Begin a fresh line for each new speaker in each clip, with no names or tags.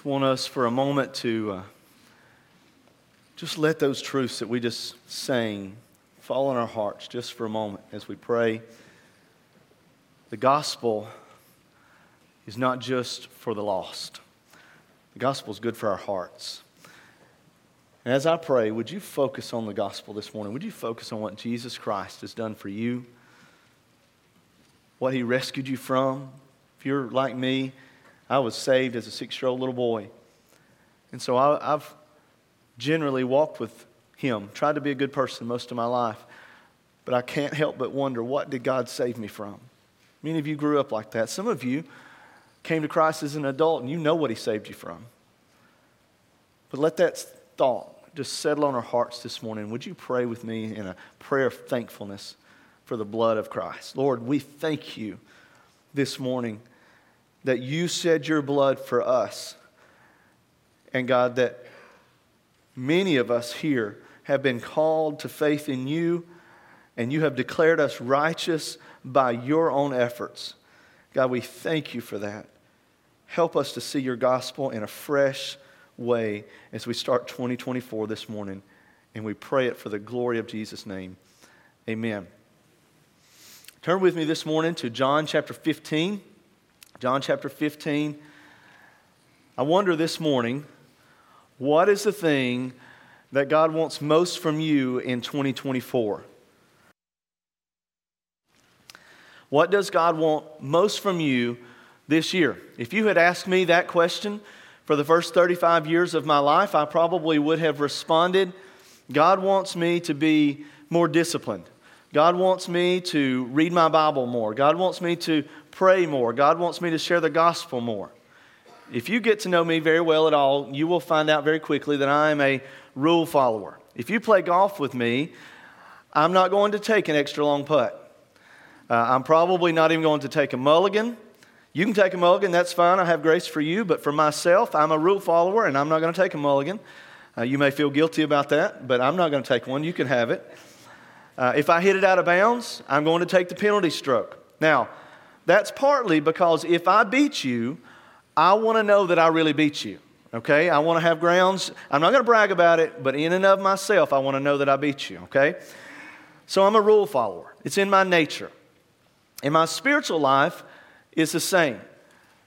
Just want us for a moment to uh, just let those truths that we just sang fall in our hearts just for a moment as we pray. The gospel is not just for the lost, the gospel is good for our hearts. And as I pray, would you focus on the gospel this morning? Would you focus on what Jesus Christ has done for you? What he rescued you from? If you're like me, I was saved as a six year old little boy. And so I, have generally walked with him, tried to be a good person most of my life. But I can't help but wonder what did God save me from? Many of you grew up like that. Some of you came to Christ as an adult and you know what he saved you from. But let that thought just settle on our hearts this morning. Would you pray with me in a prayer of thankfulness for the blood of Christ? Lord, we thank you this morning that you shed your blood for us. And God, that many of us here have been called to faith in you, and you have declared us righteous by your own efforts. God, we thank you for that. Help us to see your gospel in a fresh way as we start 2024 this morning. And we pray it for the glory of Jesus' name. Amen. Turn with me this morning to John chapter 15. John chapter 15. I wonder this morning, what is the thing that God wants most from you in 2024? What does God want most from you this year? If you had asked me that question for the first 35 years of my life, I probably would have responded God wants me to be more disciplined. God wants me to read my Bible more. God wants me to pray more. God wants me to share the gospel more. If you get to know me very well at all, you will find out very quickly that I am a rule follower. If you play golf with me, I'm not going to take an extra long putt. Uh, I'm probably not even going to take a mulligan. You can take a mulligan, that's fine. I have grace for you. But for myself, I'm a rule follower and I'm not going to take a mulligan. Uh, you may feel guilty about that, but I'm not going to take one. You can have it. Uh, if I hit it out of bounds, I'm going to take the penalty stroke. Now, that's partly because if I beat you, I want to know that I really beat you. Okay? I want to have grounds. I'm not going to brag about it, but in and of myself, I want to know that I beat you. Okay? So I'm a rule follower, it's in my nature. In my spiritual life, it's the same.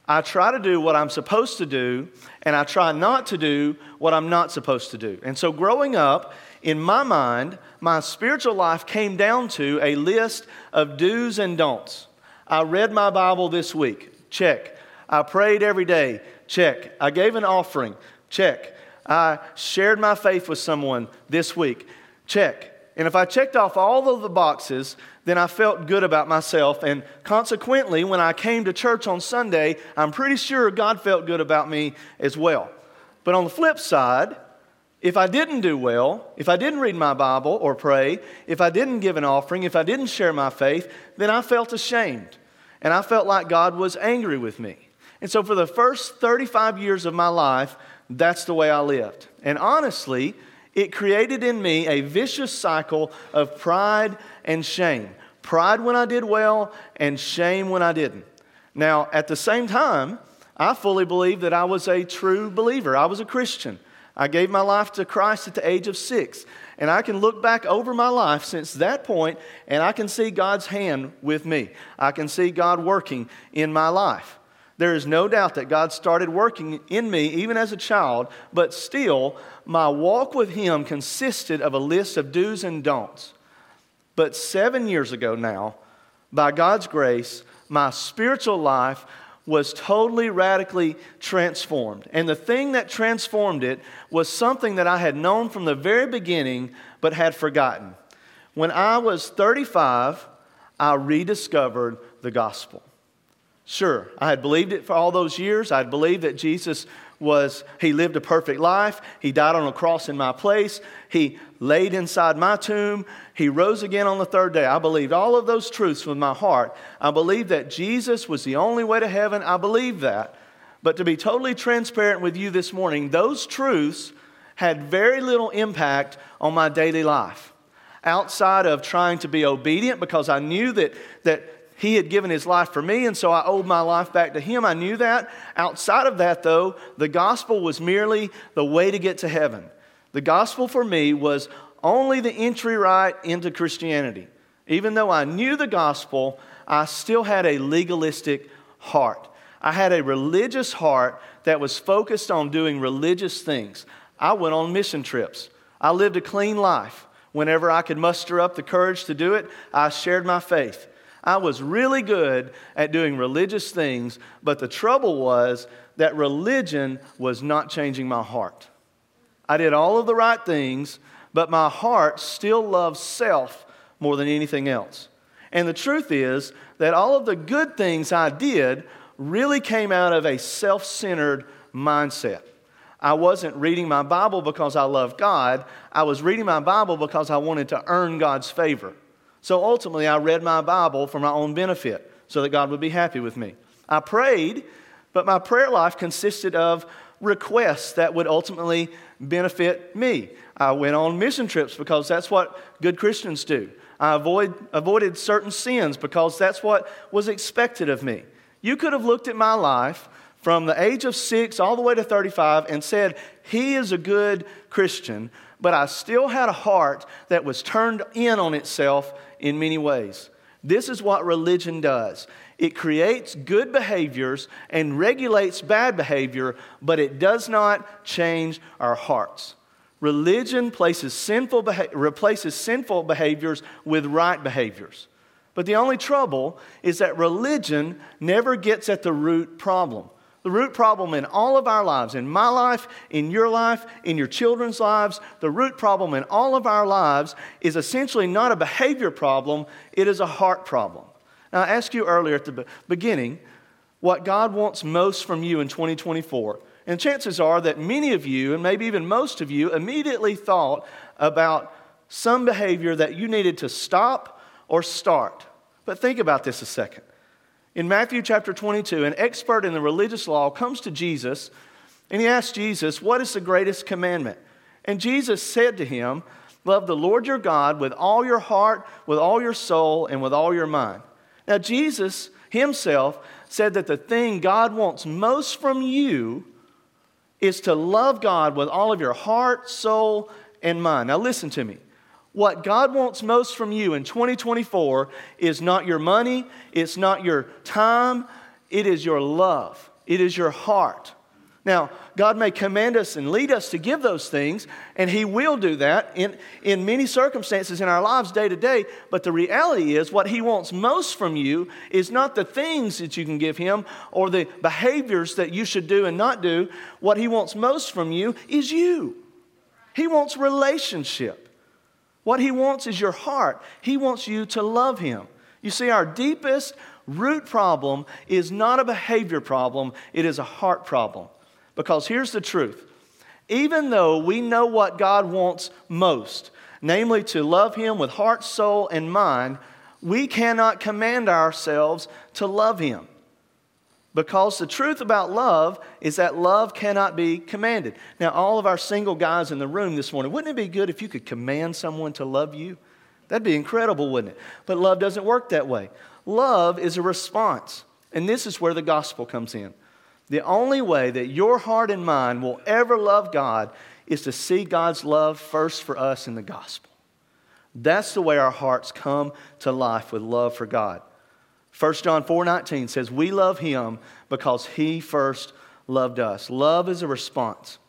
I try to do what I'm supposed to do, and I try not to do what I'm not supposed to do. And so, growing up, in my mind, my spiritual life came down to a list of do's and don'ts. I read my Bible this week. Check. I prayed every day. Check. I gave an offering. Check. I shared my faith with someone this week. Check. And if I checked off all of the boxes, then I felt good about myself. And consequently, when I came to church on Sunday, I'm pretty sure God felt good about me as well. But on the flip side, if I didn't do well, if I didn't read my Bible or pray, if I didn't give an offering, if I didn't share my faith, then I felt ashamed. And I felt like God was angry with me. And so for the first 35 years of my life, that's the way I lived. And honestly, it created in me a vicious cycle of pride and shame. Pride when I did well, and shame when I didn't. Now, at the same time, I fully believe that I was a true believer. I was a Christian. I gave my life to Christ at the age of six. And I can look back over my life since that point and I can see God's hand with me. I can see God working in my life. There is no doubt that God started working in me even as a child, but still, my walk with Him consisted of a list of do's and don'ts. But seven years ago now, by God's grace, my spiritual life was totally radically transformed. And the thing that transformed it was something that I had known from the very beginning but had forgotten. When I was 35, I rediscovered the gospel. Sure, I had believed it for all those years. I had believed that Jesus was, he lived a perfect life. He died on a cross in my place. He laid inside my tomb. He rose again on the third day. I believed all of those truths with my heart. I believed that Jesus was the only way to heaven. I believed that. But to be totally transparent with you this morning, those truths had very little impact on my daily life outside of trying to be obedient because I knew that, that He had given his life for me, and so I owed my life back to him. I knew that. Outside of that, though, the gospel was merely the way to get to heaven. The gospel for me was only the entry right into Christianity. Even though I knew the gospel, I still had a legalistic heart. I had a religious heart that was focused on doing religious things. I went on mission trips. I lived a clean life. Whenever I could muster up the courage to do it, I shared my faith. I was really good at doing religious things, but the trouble was that religion was not changing my heart. I did all of the right things, but my heart still loved self more than anything else. And the truth is that all of the good things I did really came out of a self centered mindset. I wasn't reading my Bible because I love God. I was reading my Bible because I wanted to earn God's favor. So ultimately, I read my Bible for my own benefit so that God would be happy with me. I prayed, but my prayer life consisted of requests that would ultimately benefit me. I went on mission trips because that's what good Christians do. I avoid, avoided certain sins because that's what was expected of me. You could have looked at my life from the age of six all the way to 35 and said, He is a good Christian, but I still had a heart that was turned in on itself in many ways. This is what religion does it creates good behaviors and regulates bad behavior, but it does not change our hearts. Religion places sinful beha- replaces sinful behaviors with right behaviors. But the only trouble is that religion never gets at the root problem. The root problem in all of our lives, in my life, in your life, in your children's lives, the root problem in all of our lives is essentially not a behavior problem, it is a heart problem. Now, I asked you earlier at the beginning what God wants most from you in 2024. And chances are that many of you, and maybe even most of you, immediately thought about some behavior that you needed to stop or start. But think about this a second. In Matthew chapter 22, an expert in the religious law comes to Jesus and he asks Jesus, What is the greatest commandment? And Jesus said to him, Love the Lord your God with all your heart, with all your soul, and with all your mind. Now, Jesus himself said that the thing God wants most from you is to love God with all of your heart, soul, and mind. Now, listen to me. What God wants most from you in 2024 is not your money, it's not your time, it is your love, it is your heart. Now, God may command us and lead us to give those things, and He will do that in, in many circumstances in our lives day to day. But the reality is, what He wants most from you is not the things that you can give Him or the behaviors that you should do and not do. What He wants most from you is you. He wants relationship. What He wants is your heart. He wants you to love Him. You see, our deepest root problem is not a behavior problem, it is a heart problem. Because here's the truth even though we know what God wants most, namely to love Him with heart, soul, and mind, we cannot command ourselves to love Him. Because the truth about love is that love cannot be commanded. Now, all of our single guys in the room this morning, wouldn't it be good if you could command someone to love you? That'd be incredible, wouldn't it? But love doesn't work that way. Love is a response. And this is where the gospel comes in. The only way that your heart and mind will ever love God is to see God's love first for us in the gospel. That's the way our hearts come to life with love for God. 1 John 4:19 says, "We love him because he first loved us." Love is a response.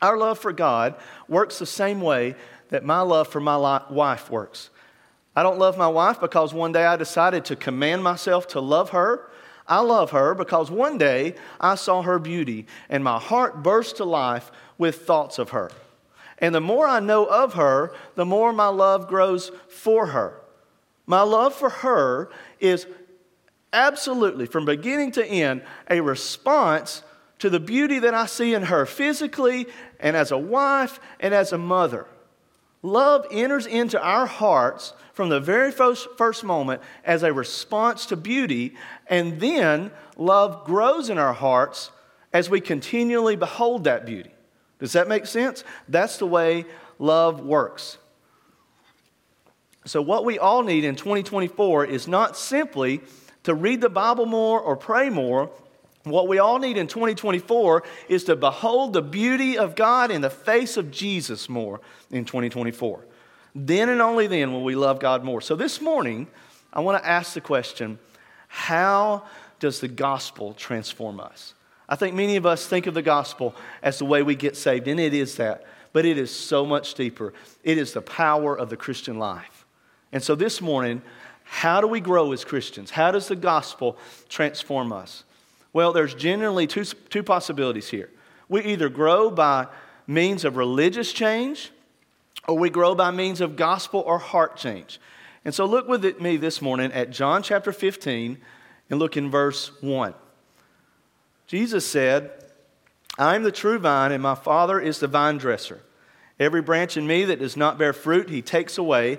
Our love for God works the same way that my love for my wife works. I don't love my wife because one day I decided to command myself to love her I love her because one day I saw her beauty and my heart burst to life with thoughts of her. And the more I know of her, the more my love grows for her. My love for her is absolutely, from beginning to end, a response to the beauty that I see in her physically and as a wife and as a mother. Love enters into our hearts from the very first, first moment as a response to beauty, and then love grows in our hearts as we continually behold that beauty. Does that make sense? That's the way love works. So, what we all need in 2024 is not simply to read the Bible more or pray more. What we all need in 2024 is to behold the beauty of God in the face of Jesus more in 2024. Then and only then will we love God more. So this morning, I want to ask the question how does the gospel transform us? I think many of us think of the gospel as the way we get saved, and it is that, but it is so much deeper. It is the power of the Christian life. And so this morning, how do we grow as Christians? How does the gospel transform us? Well, there's generally two, two possibilities here. We either grow by means of religious change, or we grow by means of gospel or heart change. And so look with me this morning at John chapter 15 and look in verse 1. Jesus said, I am the true vine, and my Father is the vine dresser. Every branch in me that does not bear fruit, he takes away,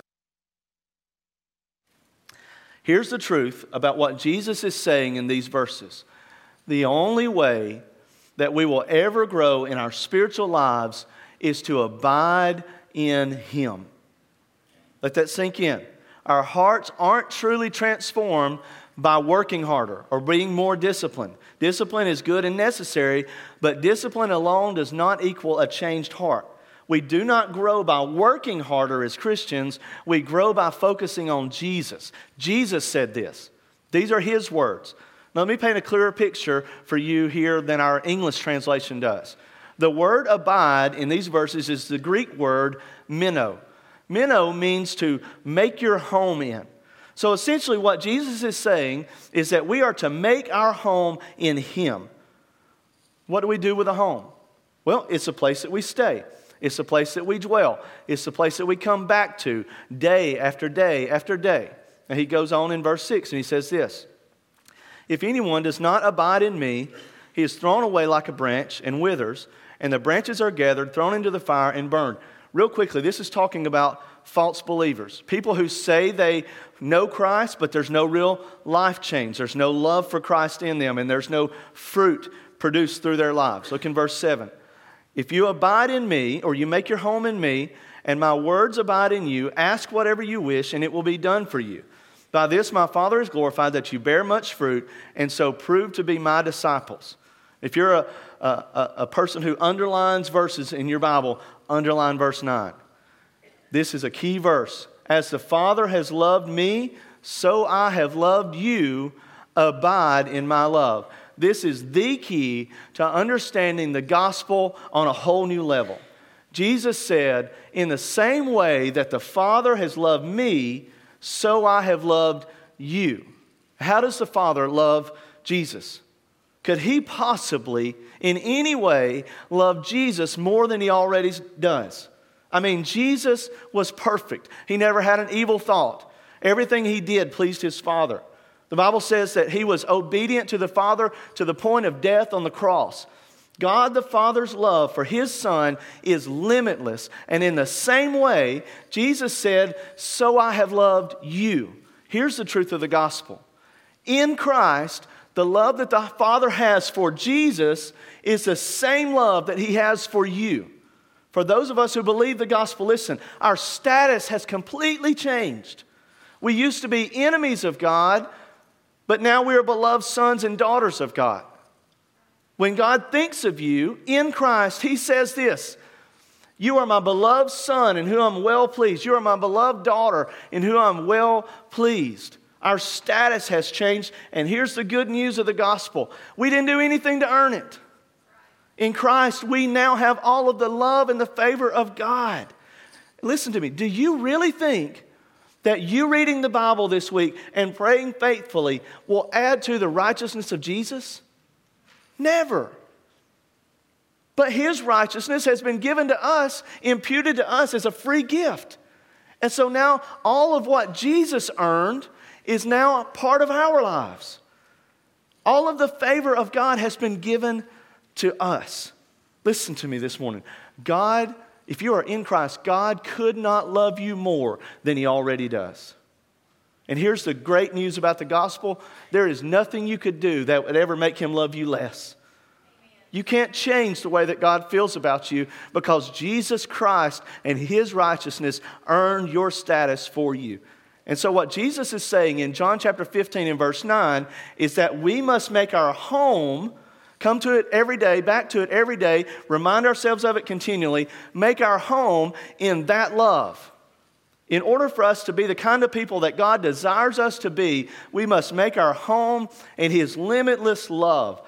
Here's the truth about what Jesus is saying in these verses the only way that we will ever grow in our spiritual lives is to abide in Him. Let that sink in. Our hearts aren't truly transformed by working harder or being more disciplined. Discipline is good and necessary, but discipline alone does not equal a changed heart. We do not grow by working harder as Christians, we grow by focusing on Jesus. Jesus said this. These are his words. Let me paint a clearer picture for you here than our English translation does. The word abide in these verses is the Greek word meno. Meno means to make your home in. So essentially, what Jesus is saying is that we are to make our home in Him. What do we do with a home? Well, it's a place that we stay. It's the place that we dwell. It's the place that we come back to day after day after day. And he goes on in verse 6 and he says this If anyone does not abide in me, he is thrown away like a branch and withers, and the branches are gathered, thrown into the fire, and burned. Real quickly, this is talking about false believers. People who say they know Christ, but there's no real life change. There's no love for Christ in them, and there's no fruit produced through their lives. Look in verse 7. If you abide in me, or you make your home in me, and my words abide in you, ask whatever you wish, and it will be done for you. By this my Father is glorified that you bear much fruit, and so prove to be my disciples. If you're a, a, a person who underlines verses in your Bible, underline verse 9. This is a key verse. As the Father has loved me, so I have loved you. Abide in my love. This is the key to understanding the gospel on a whole new level. Jesus said, In the same way that the Father has loved me, so I have loved you. How does the Father love Jesus? Could he possibly, in any way, love Jesus more than he already does? I mean, Jesus was perfect. He never had an evil thought. Everything he did pleased his Father. The Bible says that he was obedient to the Father to the point of death on the cross. God the Father's love for his Son is limitless. And in the same way, Jesus said, So I have loved you. Here's the truth of the gospel in Christ, the love that the Father has for Jesus is the same love that He has for you. For those of us who believe the gospel, listen, our status has completely changed. We used to be enemies of God, but now we are beloved sons and daughters of God. When God thinks of you in Christ, He says this You are my beloved son in whom I'm well pleased. You are my beloved daughter in whom I'm well pleased. Our status has changed. And here's the good news of the gospel we didn't do anything to earn it. In Christ, we now have all of the love and the favor of God. Listen to me. Do you really think that you reading the Bible this week and praying faithfully will add to the righteousness of Jesus? Never. But his righteousness has been given to us, imputed to us as a free gift. And so now all of what Jesus earned is now part of our lives. All of the favor of God has been given to us. Listen to me this morning. God, if you are in Christ, God could not love you more than He already does. And here's the great news about the gospel there is nothing you could do that would ever make Him love you less. You can't change the way that God feels about you because Jesus Christ and His righteousness earned your status for you. And so, what Jesus is saying in John chapter 15 and verse 9 is that we must make our home, come to it every day, back to it every day, remind ourselves of it continually, make our home in that love. In order for us to be the kind of people that God desires us to be, we must make our home in His limitless love.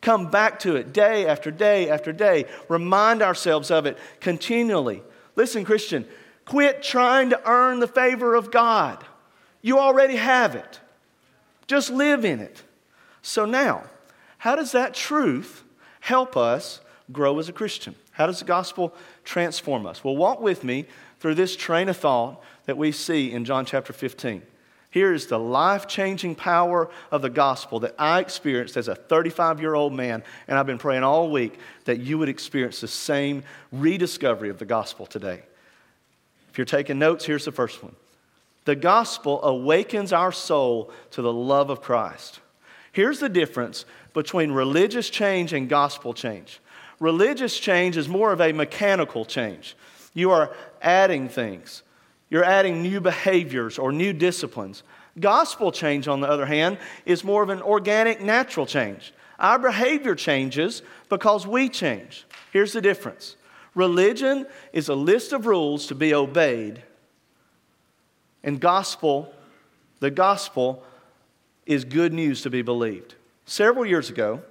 Come back to it day after day after day. Remind ourselves of it continually. Listen, Christian, quit trying to earn the favor of God. You already have it. Just live in it. So now, how does that truth help us grow as a Christian? How does the gospel transform us? Well, walk with me through this train of thought that we see in John chapter 15. Here is the life changing power of the gospel that I experienced as a 35 year old man, and I've been praying all week that you would experience the same rediscovery of the gospel today. If you're taking notes, here's the first one The gospel awakens our soul to the love of Christ. Here's the difference between religious change and gospel change. Religious change is more of a mechanical change. You are adding things. You're adding new behaviors or new disciplines. Gospel change, on the other hand, is more of an organic, natural change. Our behavior changes because we change. Here's the difference religion is a list of rules to be obeyed, and gospel, the gospel, is good news to be believed. Several years ago,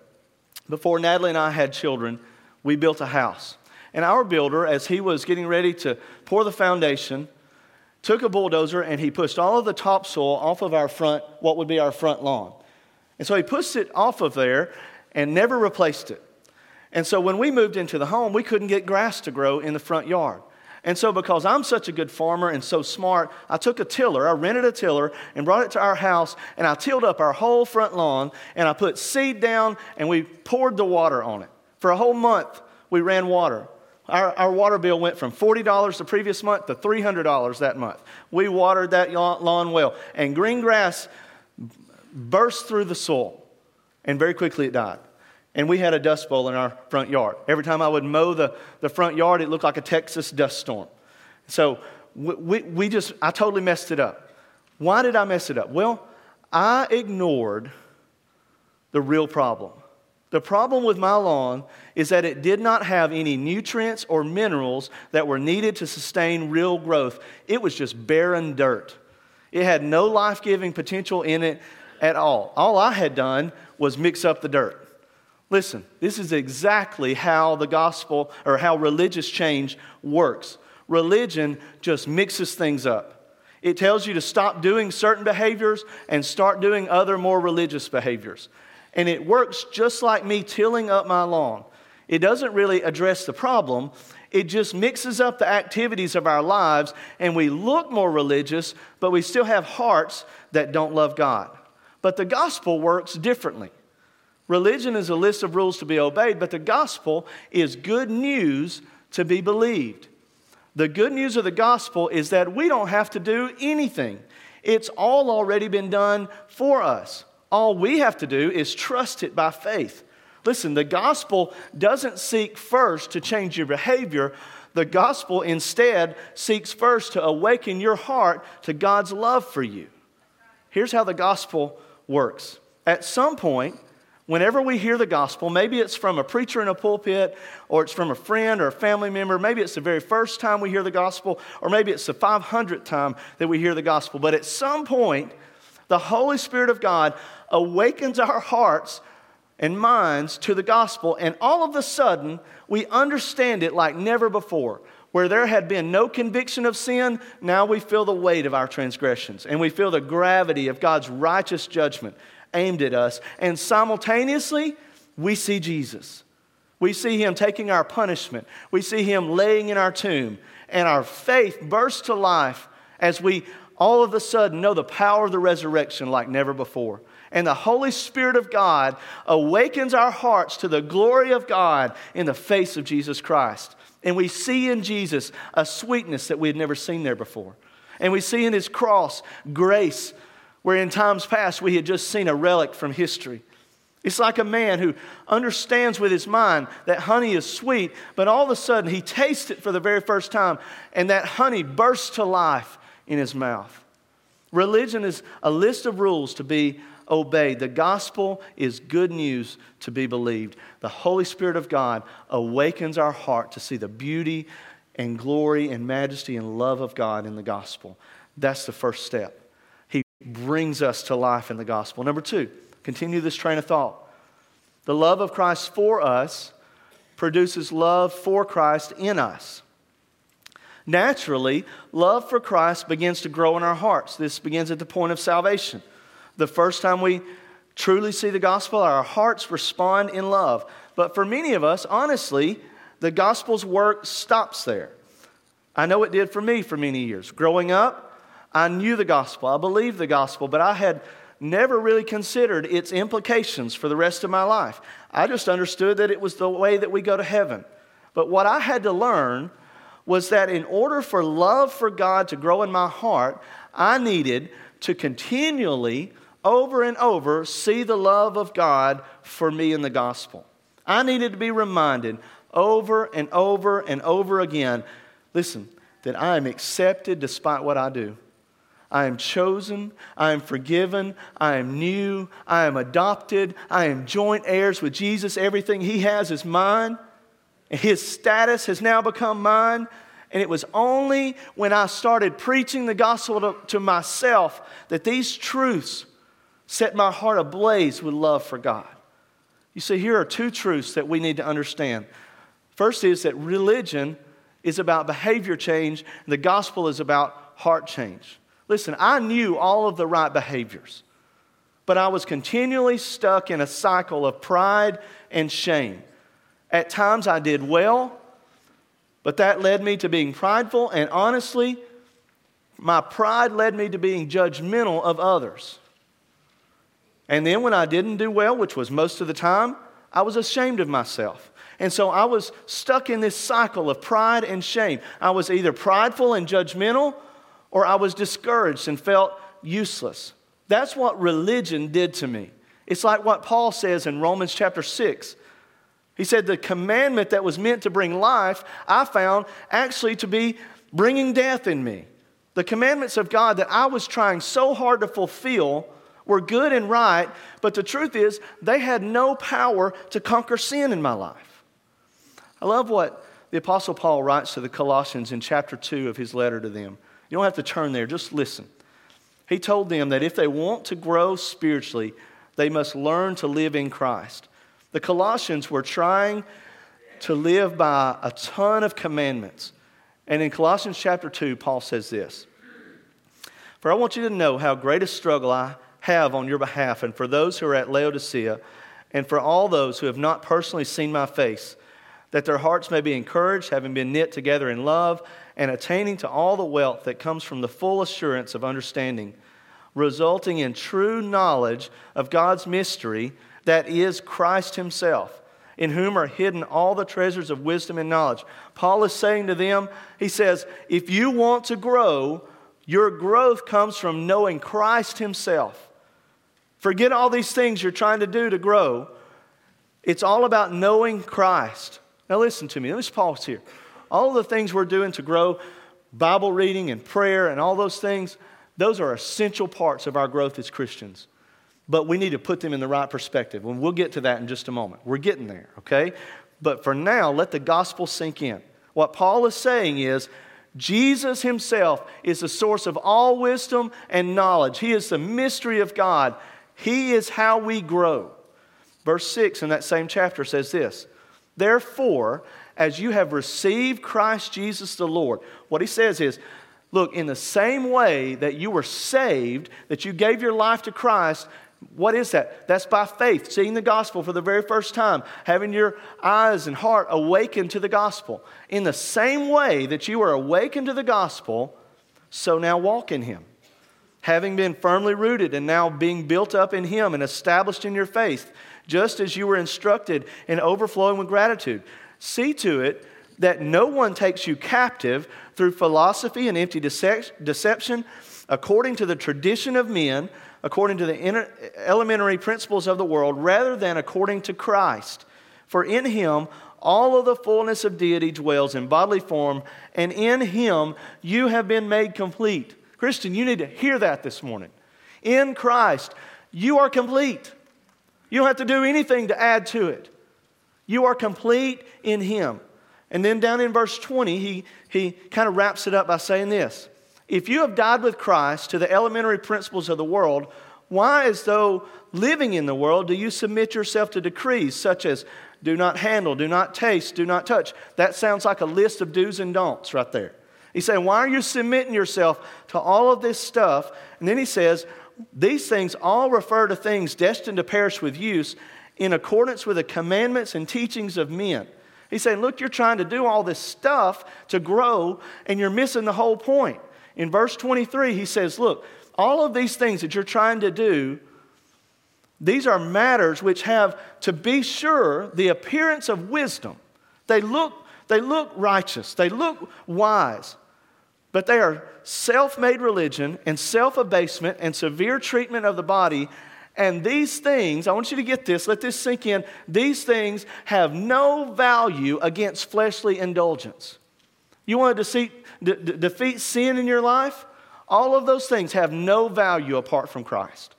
before Natalie and I had children, we built a house. And our builder, as he was getting ready to pour the foundation, took a bulldozer and he pushed all of the topsoil off of our front, what would be our front lawn. And so he pushed it off of there and never replaced it. And so when we moved into the home, we couldn't get grass to grow in the front yard. And so, because I'm such a good farmer and so smart, I took a tiller, I rented a tiller and brought it to our house, and I tilled up our whole front lawn, and I put seed down, and we poured the water on it. For a whole month, we ran water. Our, our water bill went from $40 the previous month to $300 that month. We watered that lawn well. And green grass burst through the soil, and very quickly it died. And we had a dust bowl in our front yard. Every time I would mow the, the front yard, it looked like a Texas dust storm. So we, we, we just, I totally messed it up. Why did I mess it up? Well, I ignored the real problem. The problem with my lawn is that it did not have any nutrients or minerals that were needed to sustain real growth. It was just barren dirt. It had no life giving potential in it at all. All I had done was mix up the dirt. Listen, this is exactly how the gospel or how religious change works. Religion just mixes things up. It tells you to stop doing certain behaviors and start doing other more religious behaviors. And it works just like me tilling up my lawn. It doesn't really address the problem, it just mixes up the activities of our lives, and we look more religious, but we still have hearts that don't love God. But the gospel works differently. Religion is a list of rules to be obeyed, but the gospel is good news to be believed. The good news of the gospel is that we don't have to do anything, it's all already been done for us. All we have to do is trust it by faith. Listen, the gospel doesn't seek first to change your behavior. The gospel instead seeks first to awaken your heart to God's love for you. Here's how the gospel works. At some point, whenever we hear the gospel, maybe it's from a preacher in a pulpit, or it's from a friend or a family member, maybe it's the very first time we hear the gospel, or maybe it's the 500th time that we hear the gospel. But at some point, the Holy Spirit of God awakens our hearts and minds to the gospel, and all of a sudden, we understand it like never before. Where there had been no conviction of sin, now we feel the weight of our transgressions, and we feel the gravity of God's righteous judgment aimed at us. And simultaneously, we see Jesus. We see him taking our punishment. We see him laying in our tomb. And our faith bursts to life as we all of a sudden know the power of the resurrection like never before. And the Holy Spirit of God awakens our hearts to the glory of God in the face of Jesus Christ. And we see in Jesus a sweetness that we had never seen there before. And we see in his cross grace, where in times past we had just seen a relic from history. It's like a man who understands with his mind that honey is sweet, but all of a sudden he tastes it for the very first time, and that honey bursts to life in his mouth. Religion is a list of rules to be obeyed. The gospel is good news to be believed. The Holy Spirit of God awakens our heart to see the beauty and glory and majesty and love of God in the gospel. That's the first step. Brings us to life in the gospel. Number two, continue this train of thought. The love of Christ for us produces love for Christ in us. Naturally, love for Christ begins to grow in our hearts. This begins at the point of salvation. The first time we truly see the gospel, our hearts respond in love. But for many of us, honestly, the gospel's work stops there. I know it did for me for many years. Growing up, I knew the gospel, I believed the gospel, but I had never really considered its implications for the rest of my life. I just understood that it was the way that we go to heaven. But what I had to learn was that in order for love for God to grow in my heart, I needed to continually, over and over, see the love of God for me in the gospel. I needed to be reminded over and over and over again listen, that I am accepted despite what I do. I am chosen. I am forgiven. I am new. I am adopted. I am joint heirs with Jesus. Everything He has is mine. And his status has now become mine. And it was only when I started preaching the gospel to, to, myself that these truths set my heart ablaze with love for God. You see, here are two truths that we need to understand. First is that religion is about behavior change, and the gospel is about heart change. Listen, I knew all of the right behaviors, but I was continually stuck in a cycle of pride and shame. At times I did well, but that led me to being prideful, and honestly, my pride led me to being judgmental of others. And then when I didn't do well, which was most of the time, I was ashamed of myself. And so I was stuck in this cycle of pride and shame. I was either prideful and judgmental, or I was discouraged and felt useless. That's what religion did to me. It's like what Paul says in Romans chapter 6. He said, The commandment that was meant to bring life, I found actually to be bringing death in me. The commandments of God that I was trying so hard to fulfill were good and right, but the truth is, they had no power to conquer sin in my life. I love what the Apostle Paul writes to the Colossians in chapter 2 of his letter to them. You don't have to turn there, just listen. He told them that if they want to grow spiritually, they must learn to live in Christ. The Colossians were trying to live by a ton of commandments. And in Colossians chapter 2, Paul says this For I want you to know how great a struggle I have on your behalf, and for those who are at Laodicea, and for all those who have not personally seen my face, that their hearts may be encouraged, having been knit together in love, and attaining to all the wealth that comes from the full assurance of understanding, resulting in true knowledge of God's mystery that is Christ Himself, in whom are hidden all the treasures of wisdom and knowledge. Paul is saying to them, he says, if you want to grow, your growth comes from knowing Christ Himself. Forget all these things you're trying to do to grow. It's all about knowing Christ. Now, listen to me. Let me pause here. All the things we're doing to grow, Bible reading and prayer and all those things, those are essential parts of our growth as Christians but we need to put them in the right perspective. And we'll get to that in just a moment. We're getting there, okay? But for now, let the gospel sink in. What Paul is saying is Jesus himself is the source of all wisdom and knowledge. He is the mystery of God. He is how we grow. Verse 6 in that same chapter says this Therefore, as you have received Christ Jesus the Lord, what he says is, Look, in the same way that you were saved, that you gave your life to Christ, what is that? That's by faith, seeing the gospel for the very first time, having your eyes and heart awakened to the gospel. In the same way that you were awakened to the gospel, so now walk in Him. having been firmly rooted and now being built up in Him and established in your faith, just as you were instructed and overflowing with gratitude. See to it that no one takes you captive through philosophy and empty deception, according to the tradition of men, according to the elementary principles of the world, rather than according to Christ. For in Him, all of the fullness of deity dwells in bodily form, and in Him you have been made complete Christian, you need to hear that this morning. In Christ, you are complete. You don't have to do anything to add to it. You are complete in Him. And then down in verse 20, he, he kind of wraps it up by saying this If you have died with Christ to the elementary principles of the world, why, as though living in the world, do you submit yourself to decrees such as do not handle, do not taste, do not touch? That sounds like a list of do's and don'ts right there. He's saying, Why are you submitting yourself to all of this stuff? And then he says, These things all refer to things destined to perish with use in accordance with the commandments and teachings of men. He's saying, Look, you're trying to do all this stuff to grow, and you're missing the whole point. In verse 23, he says, Look, all of these things that you're trying to do, these are matters which have, to be sure, the appearance of wisdom. They look, they look righteous, they look wise. But they are self made religion and self abasement and severe treatment of the body. And these things, I want you to get this, let this sink in. These things have no value against fleshly indulgence. You want to defeat, de- defeat sin in your life? All of those things have no value apart from Christ.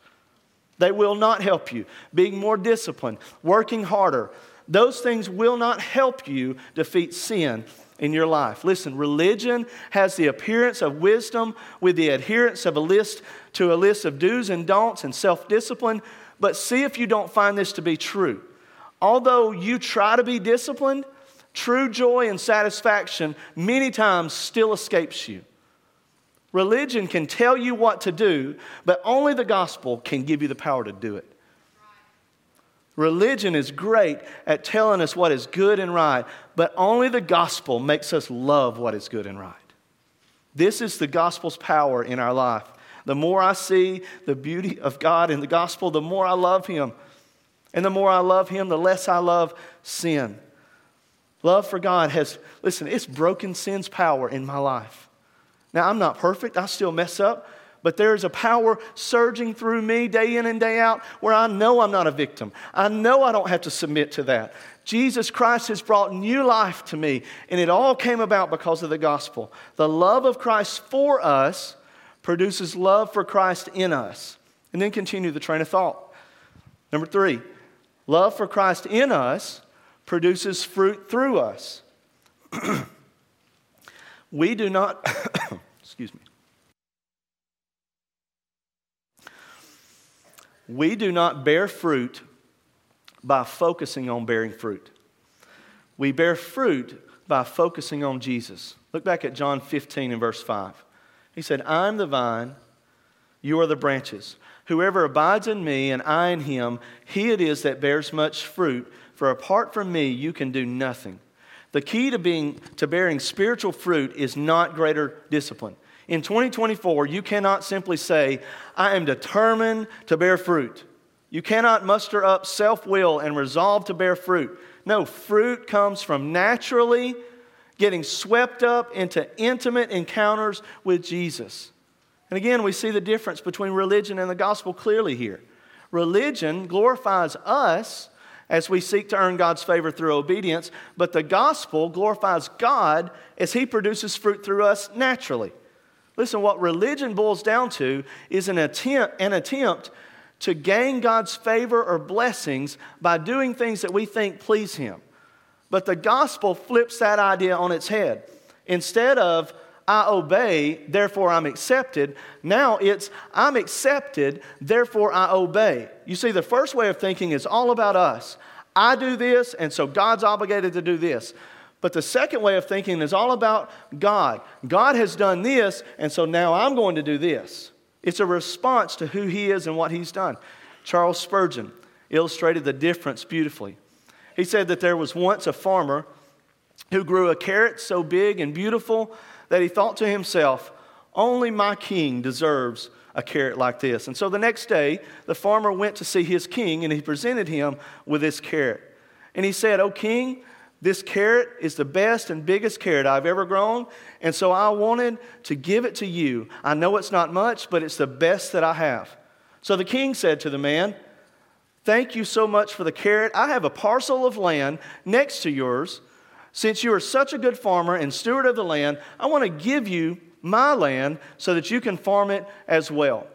They will not help you. Being more disciplined, working harder, those things will not help you defeat sin in your life. Listen, religion has the appearance of wisdom with the adherence of a list to a list of do's and don'ts and self discipline, but see if you don't find this to be true. Although you try to be disciplined, true joy and satisfaction many times still escapes you. Religion can tell you what to do, but only the gospel can give you the power to do it. Religion is great at telling us what is good and right, but only the gospel makes us love what is good and right. This is the gospel's power in our life. The more I see the beauty of God in the gospel, the more I love Him. And the more I love Him, the less I love sin. Love for God has, listen, it's broken sin's power in my life. Now, I'm not perfect, I still mess up, but there is a power surging through me day in and day out where I know I'm not a victim. I know I don't have to submit to that. Jesus Christ has brought new life to me, and it all came about because of the gospel. The love of Christ for us produces love for Christ in us. And then continue the train of thought. Number three, love for Christ in us produces fruit through us. we do not, excuse me. We do not bear fruit by focusing on bearing fruit. We bear fruit by focusing on Jesus. Look back at John 15 and verse 5. He said, I'm the vine, you are the branches. Whoever abides in me and I in him, he it is that bears much fruit, for apart from me you can do nothing. The key to being to bearing spiritual fruit is not greater discipline. In 2024, you cannot simply say, I am determined to bear fruit. You cannot muster up self will and resolve to bear fruit. No, fruit comes from naturally getting swept up into intimate encounters with Jesus. And again, we see the difference between religion and the gospel clearly here. Religion glorifies us as we seek to earn God's favor through obedience, but the gospel glorifies God as He produces fruit through us naturally. Listen, what religion boils down to is an attempt, an attempt to gain God's favor or blessings by doing things that we think please Him. But the gospel flips that idea on its head. Instead of, I obey, therefore I'm accepted, now it's, I'm accepted, therefore I obey. You see, the first way of thinking is all about us. I do this, and so God's obligated to do this. But the second way of thinking is all about God. God has done this, and so now I'm going to do this. It's a response to who He is and what He's done. Charles Spurgeon illustrated the difference beautifully. He said that there was once a farmer who grew a carrot so big and beautiful that he thought to himself, Only my king deserves a carrot like this. And so the next day, the farmer went to see his king and he presented him with this carrot. And he said, O king, this carrot is the best and biggest carrot I've ever grown. And so I wanted to give it to you. I know it's not much, but it's the best that I have. So the king said to the man, Thank you so much for the carrot. I have a parcel of land next to yours. Since you are such a good farmer and steward of the land, I want to give you my land so that you can farm it as well.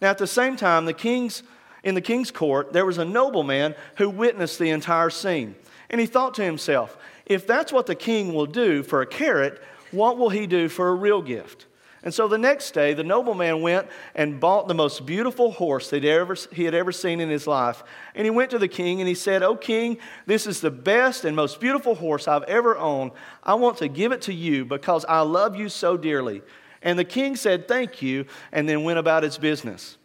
Now, at the same time, the king's, in the king's court, there was a nobleman who witnessed the entire scene. And he thought to himself, if that's what the king will do for a carrot, what will he do for a real gift? And so the next day, the nobleman went and bought the most beautiful horse that he had ever seen in his life. And he went to the king and he said, Oh, king, this is the best and most beautiful horse I've ever owned. I want to give it to you because I love you so dearly. And the king said, Thank you, and then went about his business.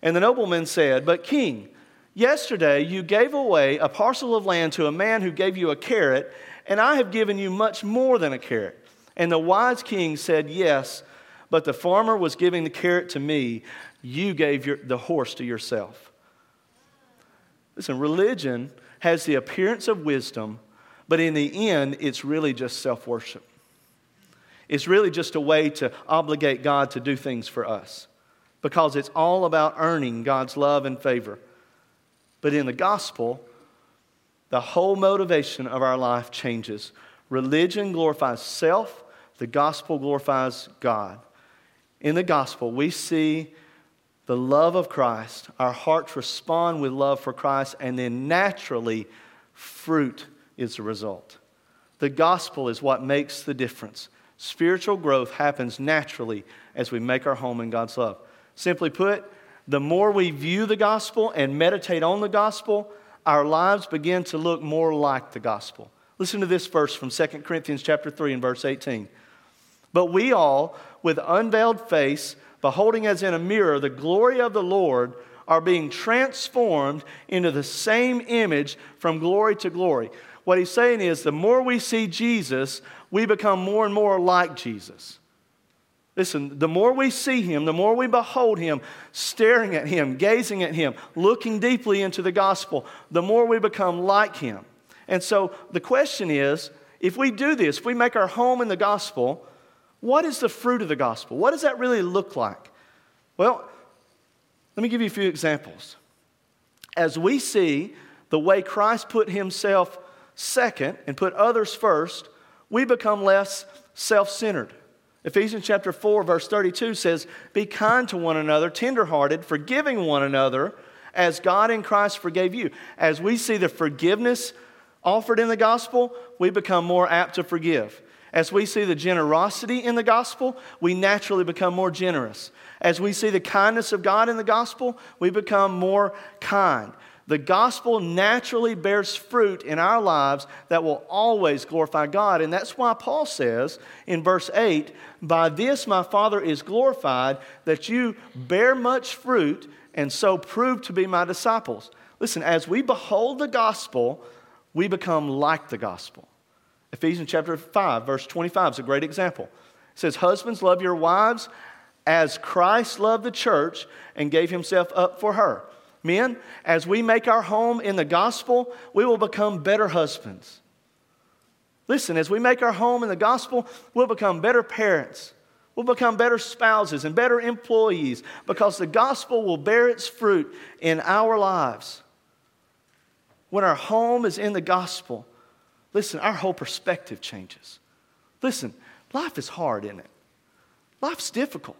And the nobleman said, But king, yesterday you gave away a parcel of land to a man who gave you a carrot, and I have given you much more than a carrot. And the wise king said, Yes but the farmer was giving the carrot to me. You gave your, the horse to yourself. Listen, religion has the appearance of wisdom, but in the end, it's really just self worship. It's really just a way to obligate God to do things for us because it's all about earning God's love and favor. But in the gospel, the whole motivation of our life changes. Religion glorifies self, the gospel glorifies God in the gospel, we see the love of Christ. Our hearts respond with love for Christ, and then naturally, fruit is the result. The gospel is what makes the difference. Spiritual growth happens naturally as we make our home in God's love. Simply put, the more we view the gospel and meditate on the gospel, our lives begin to look more like the gospel. Listen to this verse from 2 Corinthians chapter 3 and verse 18. But we all, with unveiled face, beholding as in a mirror the glory of the Lord, are being transformed into the same image from glory to glory. What he's saying is the more we see Jesus, we become more and more like Jesus. Listen, the more we see him, the more we behold him, staring at him, gazing at him, looking deeply into the gospel, the more we become like him. And so the question is if we do this, if we make our home in the gospel, what is the fruit of the gospel? What does that really look like? Well, let me give you a few examples. As we see the way Christ put himself second and put others first, we become less self centered. Ephesians chapter 4, verse 32 says, Be kind to one another, tenderhearted, forgiving one another, as God in Christ forgave you. As we see the forgiveness offered in the gospel, we become more apt to forgive. As we see the generosity in the gospel, we naturally become more generous. As we see the kindness of God in the gospel, we become more kind. The gospel naturally bears fruit in our lives that will always glorify God. And that's why Paul says in verse 8, By this my Father is glorified, that you bear much fruit and so prove to be my disciples. Listen, as we behold the gospel, we become like the gospel. Ephesians chapter 5, verse 25 is a great example. It says, Husbands, love your wives as Christ loved the church and gave himself up for her. Men, as we make our home in the gospel, we will become better husbands. Listen, as we make our home in the gospel, we'll become better parents. We'll become better spouses and better employees because the gospel will bear its fruit in our lives. When our home is in the gospel, Listen, our whole perspective changes. Listen, life is hard, isn't it? Life's difficult.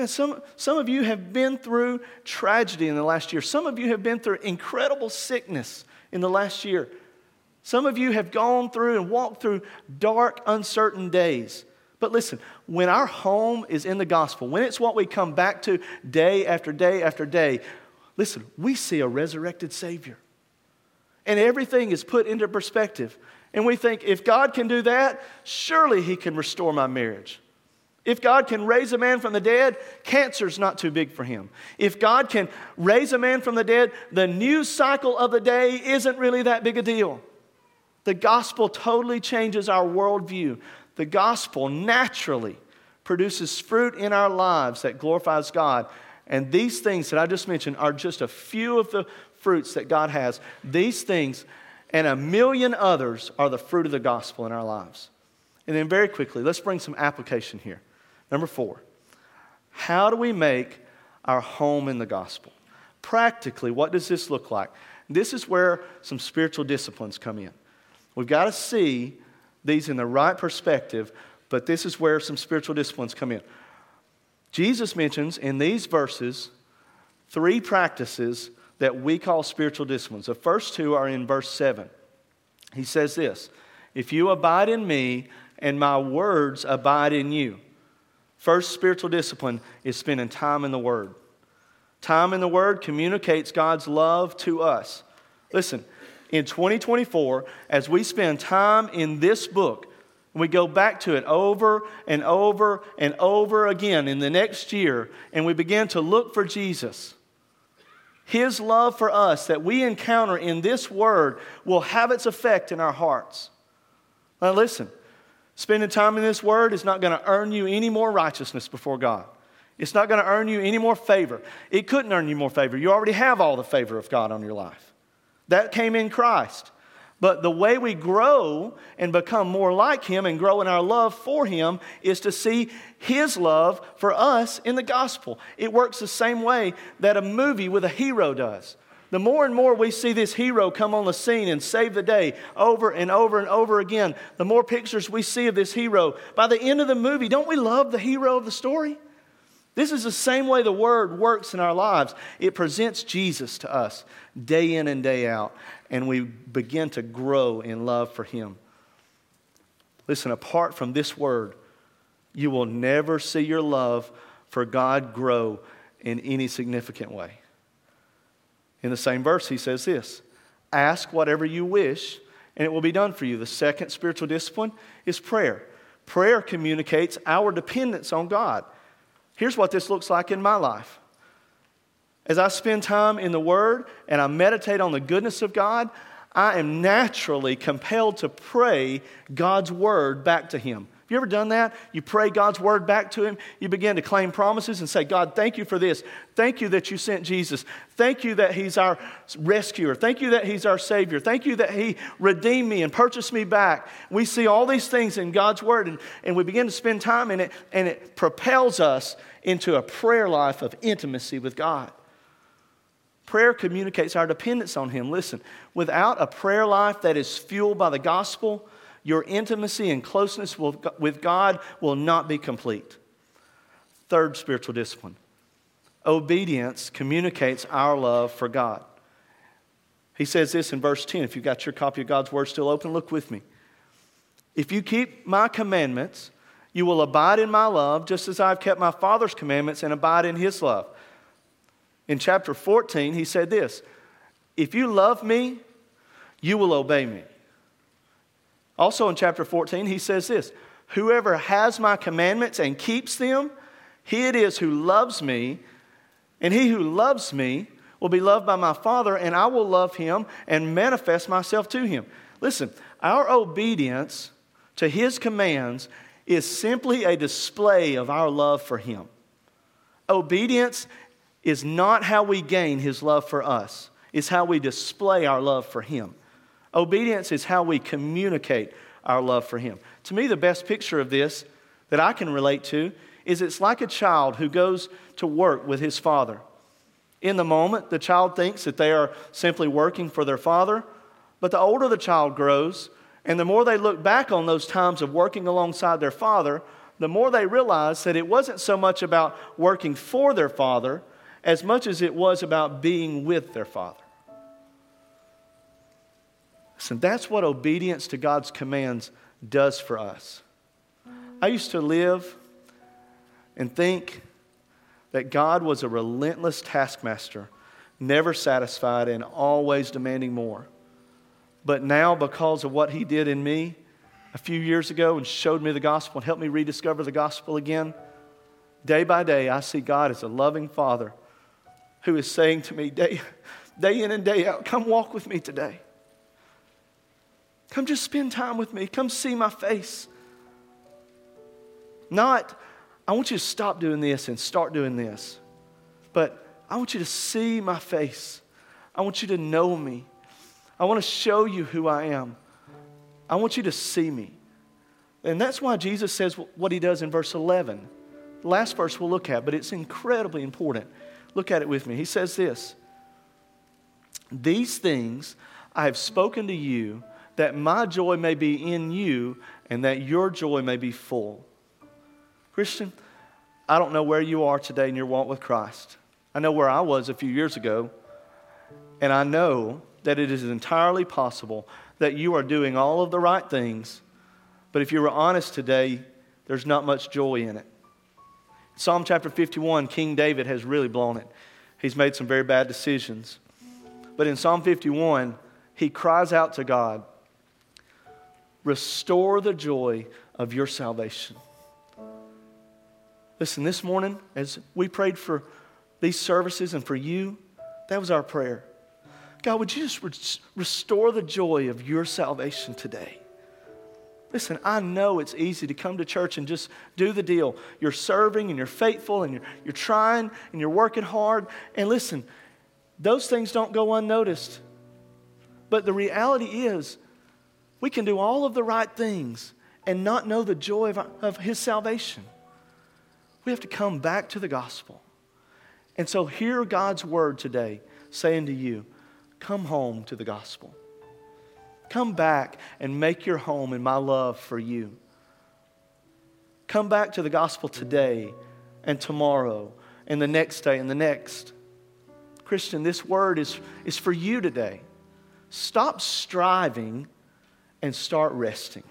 And some, some of you have been through tragedy in the last year. Some of you have been through incredible sickness in the last year. Some of you have gone through and walked through dark, uncertain days. But listen, when our home is in the gospel, when it's what we come back to day after day after day, listen, we see a resurrected Savior. And everything is put into perspective. And we think, if God can do that, surely He can restore my marriage. If God can raise a man from the dead, cancer's not too big for him. If God can raise a man from the dead, the news cycle of the day isn't really that big a deal. The gospel totally changes our worldview. The gospel naturally produces fruit in our lives that glorifies God. And these things that I just mentioned are just a few of the fruits that God has. These things and a million others are the fruit of the gospel in our lives. And then, very quickly, let's bring some application here. Number four, how do we make our home in the gospel? Practically, what does this look like? This is where some spiritual disciplines come in. We've got to see these in the right perspective, but this is where some spiritual disciplines come in. Jesus mentions in these verses three practices that we call spiritual disciplines. The first two are in verse 7. He says this If you abide in me and my words abide in you. First spiritual discipline is spending time in the Word. Time in the Word communicates God's love to us. Listen, in 2024, as we spend time in this book, we go back to it over and over and over again in the next year, and we begin to look for Jesus. His love for us that we encounter in this word will have its effect in our hearts. Now, listen, spending time in this word is not going to earn you any more righteousness before God. It's not going to earn you any more favor. It couldn't earn you more favor. You already have all the favor of God on your life. That came in Christ. But the way we grow and become more like Him and grow in our love for Him is to see His love for us in the gospel. It works the same way that a movie with a hero does. The more and more we see this hero come on the scene and save the day over and over and over again, the more pictures we see of this hero. By the end of the movie, don't we love the hero of the story? This is the same way the Word works in our lives. It presents Jesus to us day in and day out, and we begin to grow in love for Him. Listen, apart from this Word, you will never see your love for God grow in any significant way. In the same verse, he says this Ask whatever you wish, and it will be done for you. The second spiritual discipline is prayer. Prayer communicates our dependence on God. Here's what this looks like in my life. As I spend time in the Word and I meditate on the goodness of God, I am naturally compelled to pray God's Word back to Him. Have you ever done that? You pray God's Word back to Him. You begin to claim promises and say, God, thank you for this. Thank you that you sent Jesus. Thank you that He's our rescuer. Thank you that He's our Savior. Thank you that He redeemed me and purchased me back. We see all these things in God's Word and, and we begin to spend time in it, and it propels us into a prayer life of intimacy with God. Prayer communicates our dependence on Him. Listen, without a prayer life that is fueled by the gospel, your intimacy and closeness with God will not be complete. Third spiritual discipline obedience communicates our love for God. He says this in verse 10. If you've got your copy of God's Word still open, look with me. If you keep my commandments, you will abide in my love, just as I've kept my Father's commandments and abide in his love. In chapter 14, he said this If you love me, you will obey me. Also in chapter 14, he says this Whoever has my commandments and keeps them, he it is who loves me, and he who loves me will be loved by my Father, and I will love him and manifest myself to him. Listen, our obedience to his commands is simply a display of our love for Him. Obedience is not how we gain His love for us, it's how we display our love for Him. Obedience is how we communicate our love for Him. To me, the best picture of this that I can relate to is it's like a child who goes to work with his father. In the moment, the child thinks that they are simply working for their father, but the older the child grows, and the more they look back on those times of working alongside their father, the more they realize that it wasn't so much about working for their father as much as it was about being with their father. Listen, that's what obedience to God's commands does for us. I used to live and think that God was a relentless taskmaster, never satisfied and always demanding more. But now, because of what he did in me a few years ago and showed me the gospel and helped me rediscover the gospel again, day by day, I see God as a loving father who is saying to me day, day in and day out, Come walk with me today. Come just spend time with me. Come see my face. Not, I want you to stop doing this and start doing this. but I want you to see my face. I want you to know me. I want to show you who I am. I want you to see me. And that's why Jesus says what he does in verse 11. The last verse we'll look at, but it's incredibly important. Look at it with me. He says this These things I have spoken to you, that my joy may be in you, and that your joy may be full. Christian, I don't know where you are today in your walk with Christ. I know where I was a few years ago, and I know that it is entirely possible that you are doing all of the right things, but if you were honest today, there's not much joy in it. Psalm chapter 51, King David has really blown it. He's made some very bad decisions. But in Psalm 51, he cries out to God, Restore the joy of your salvation. Listen, this morning, as we prayed for these services and for you, that was our prayer. God, would you just restore the joy of your salvation today? Listen, I know it's easy to come to church and just do the deal. You're serving and you're faithful and you're, you're trying and you're working hard. And listen, those things don't go unnoticed. But the reality is, we can do all of the right things and not know the joy of, of His salvation. We have to come back to the gospel. And so, hear God's word today saying to you, Come home to the gospel. Come back and make your home in my love for you. Come back to the gospel today and tomorrow and the next day and the next. Christian, this word is, is for you today. Stop striving and start resting.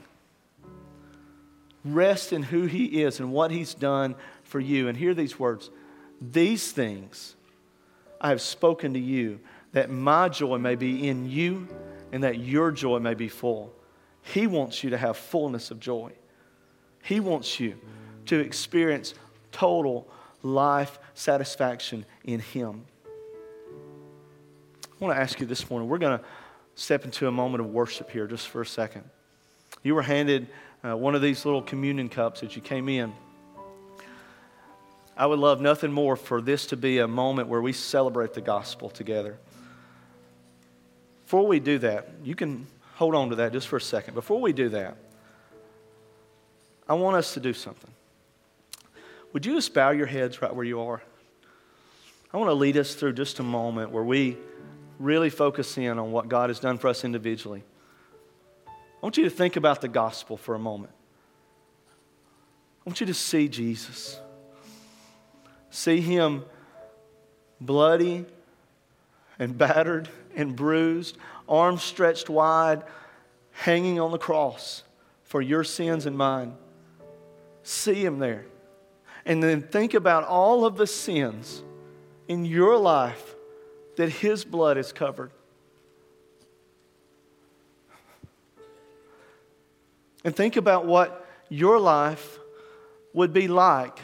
Rest in who He is and what He's done for you. And hear these words These things I have spoken to you, that my joy may be in you and that your joy may be full. He wants you to have fullness of joy. He wants you to experience total life satisfaction in Him. I want to ask you this morning, we're going to step into a moment of worship here just for a second. You were handed uh, one of these little communion cups as you came in. I would love nothing more for this to be a moment where we celebrate the gospel together. Before we do that, you can hold on to that just for a second. Before we do that, I want us to do something. Would you just bow your heads right where you are? I want to lead us through just a moment where we really focus in on what God has done for us individually. I want you to think about the gospel for a moment. I want you to see Jesus. See him bloody and battered and bruised, arms stretched wide, hanging on the cross for your sins and mine. See him there. And then think about all of the sins in your life that his blood is covered. And think about what your life would be like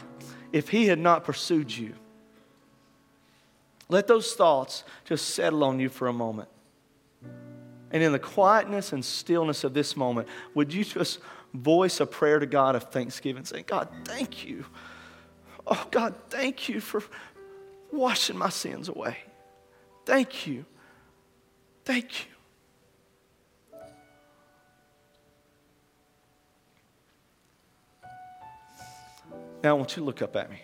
if he had not pursued you. Let those thoughts just settle on you for a moment. And in the quietness and stillness of this moment, would you just voice a prayer to God of thanksgiving, saying, God, thank you. Oh, God, thank you for washing my sins away. Thank you. Thank you. Now I want you to look up at me.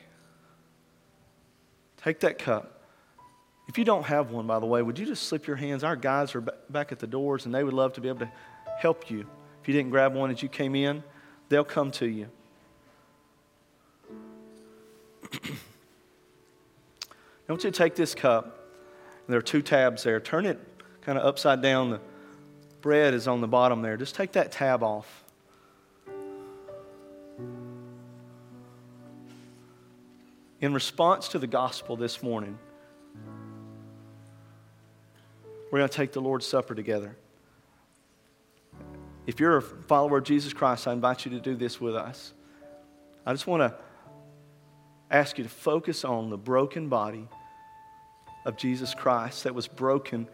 Take that cup. If you don't have one, by the way, would you just slip your hands? Our guys are back at the doors and they would love to be able to help you. If you didn't grab one as you came in, they'll come to you. I want you to take this cup, there are two tabs there. Turn it kind of upside down. The bread is on the bottom there. Just take that tab off. In response to the gospel this morning, we're going to take the Lord's Supper together. If you're a follower of Jesus Christ, I invite you to do this with us. I just want to ask you to focus on the broken body of Jesus Christ that was broken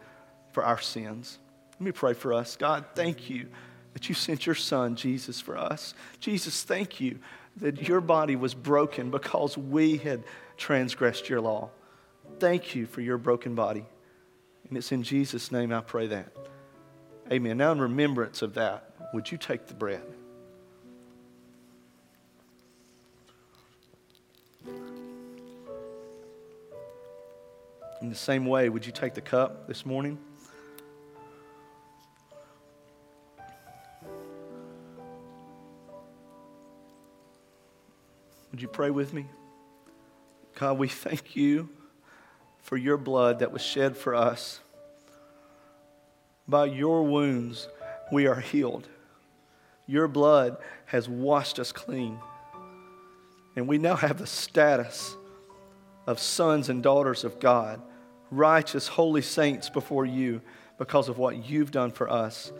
for our sins. Let me pray for us. God, thank you that you sent your son, Jesus, for us. Jesus, thank you that your body was broken because we had transgressed your law. Thank you for your broken body. And it's in Jesus' name I pray that. Amen. Now, in remembrance of that, would you take the bread? In the same way, would you take the cup this morning? Would you pray with me? God, we thank you for your blood that was shed for us. By your wounds, we are healed. Your blood has washed us clean. And we now have the status of sons and daughters of God, righteous, holy saints before you because of what you've done for us.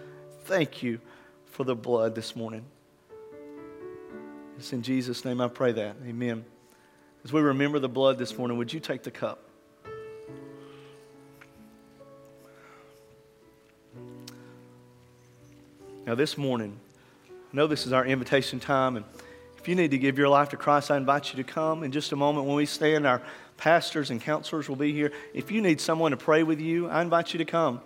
Thank you for the blood this morning. It's in Jesus' name I pray that. Amen. As we remember the blood this morning, would you take the cup? Now, this morning, I know this is our invitation time, and if you need to give your life to Christ, I invite you to come in just a moment when we stand. Our pastors and counselors will be here. If you need someone to pray with you, I invite you to come.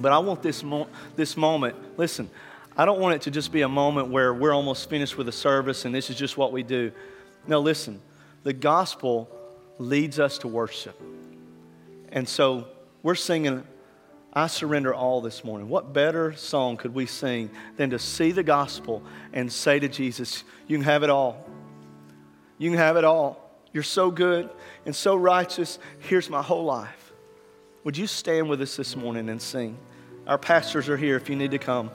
But I want this, mo- this moment, listen, I don't want it to just be a moment where we're almost finished with a service and this is just what we do. No, listen, the gospel leads us to worship. And so we're singing, I surrender all this morning. What better song could we sing than to see the gospel and say to Jesus, You can have it all. You can have it all. You're so good and so righteous. Here's my whole life. Would you stand with us this morning and sing? Our pastors are here if you need to come.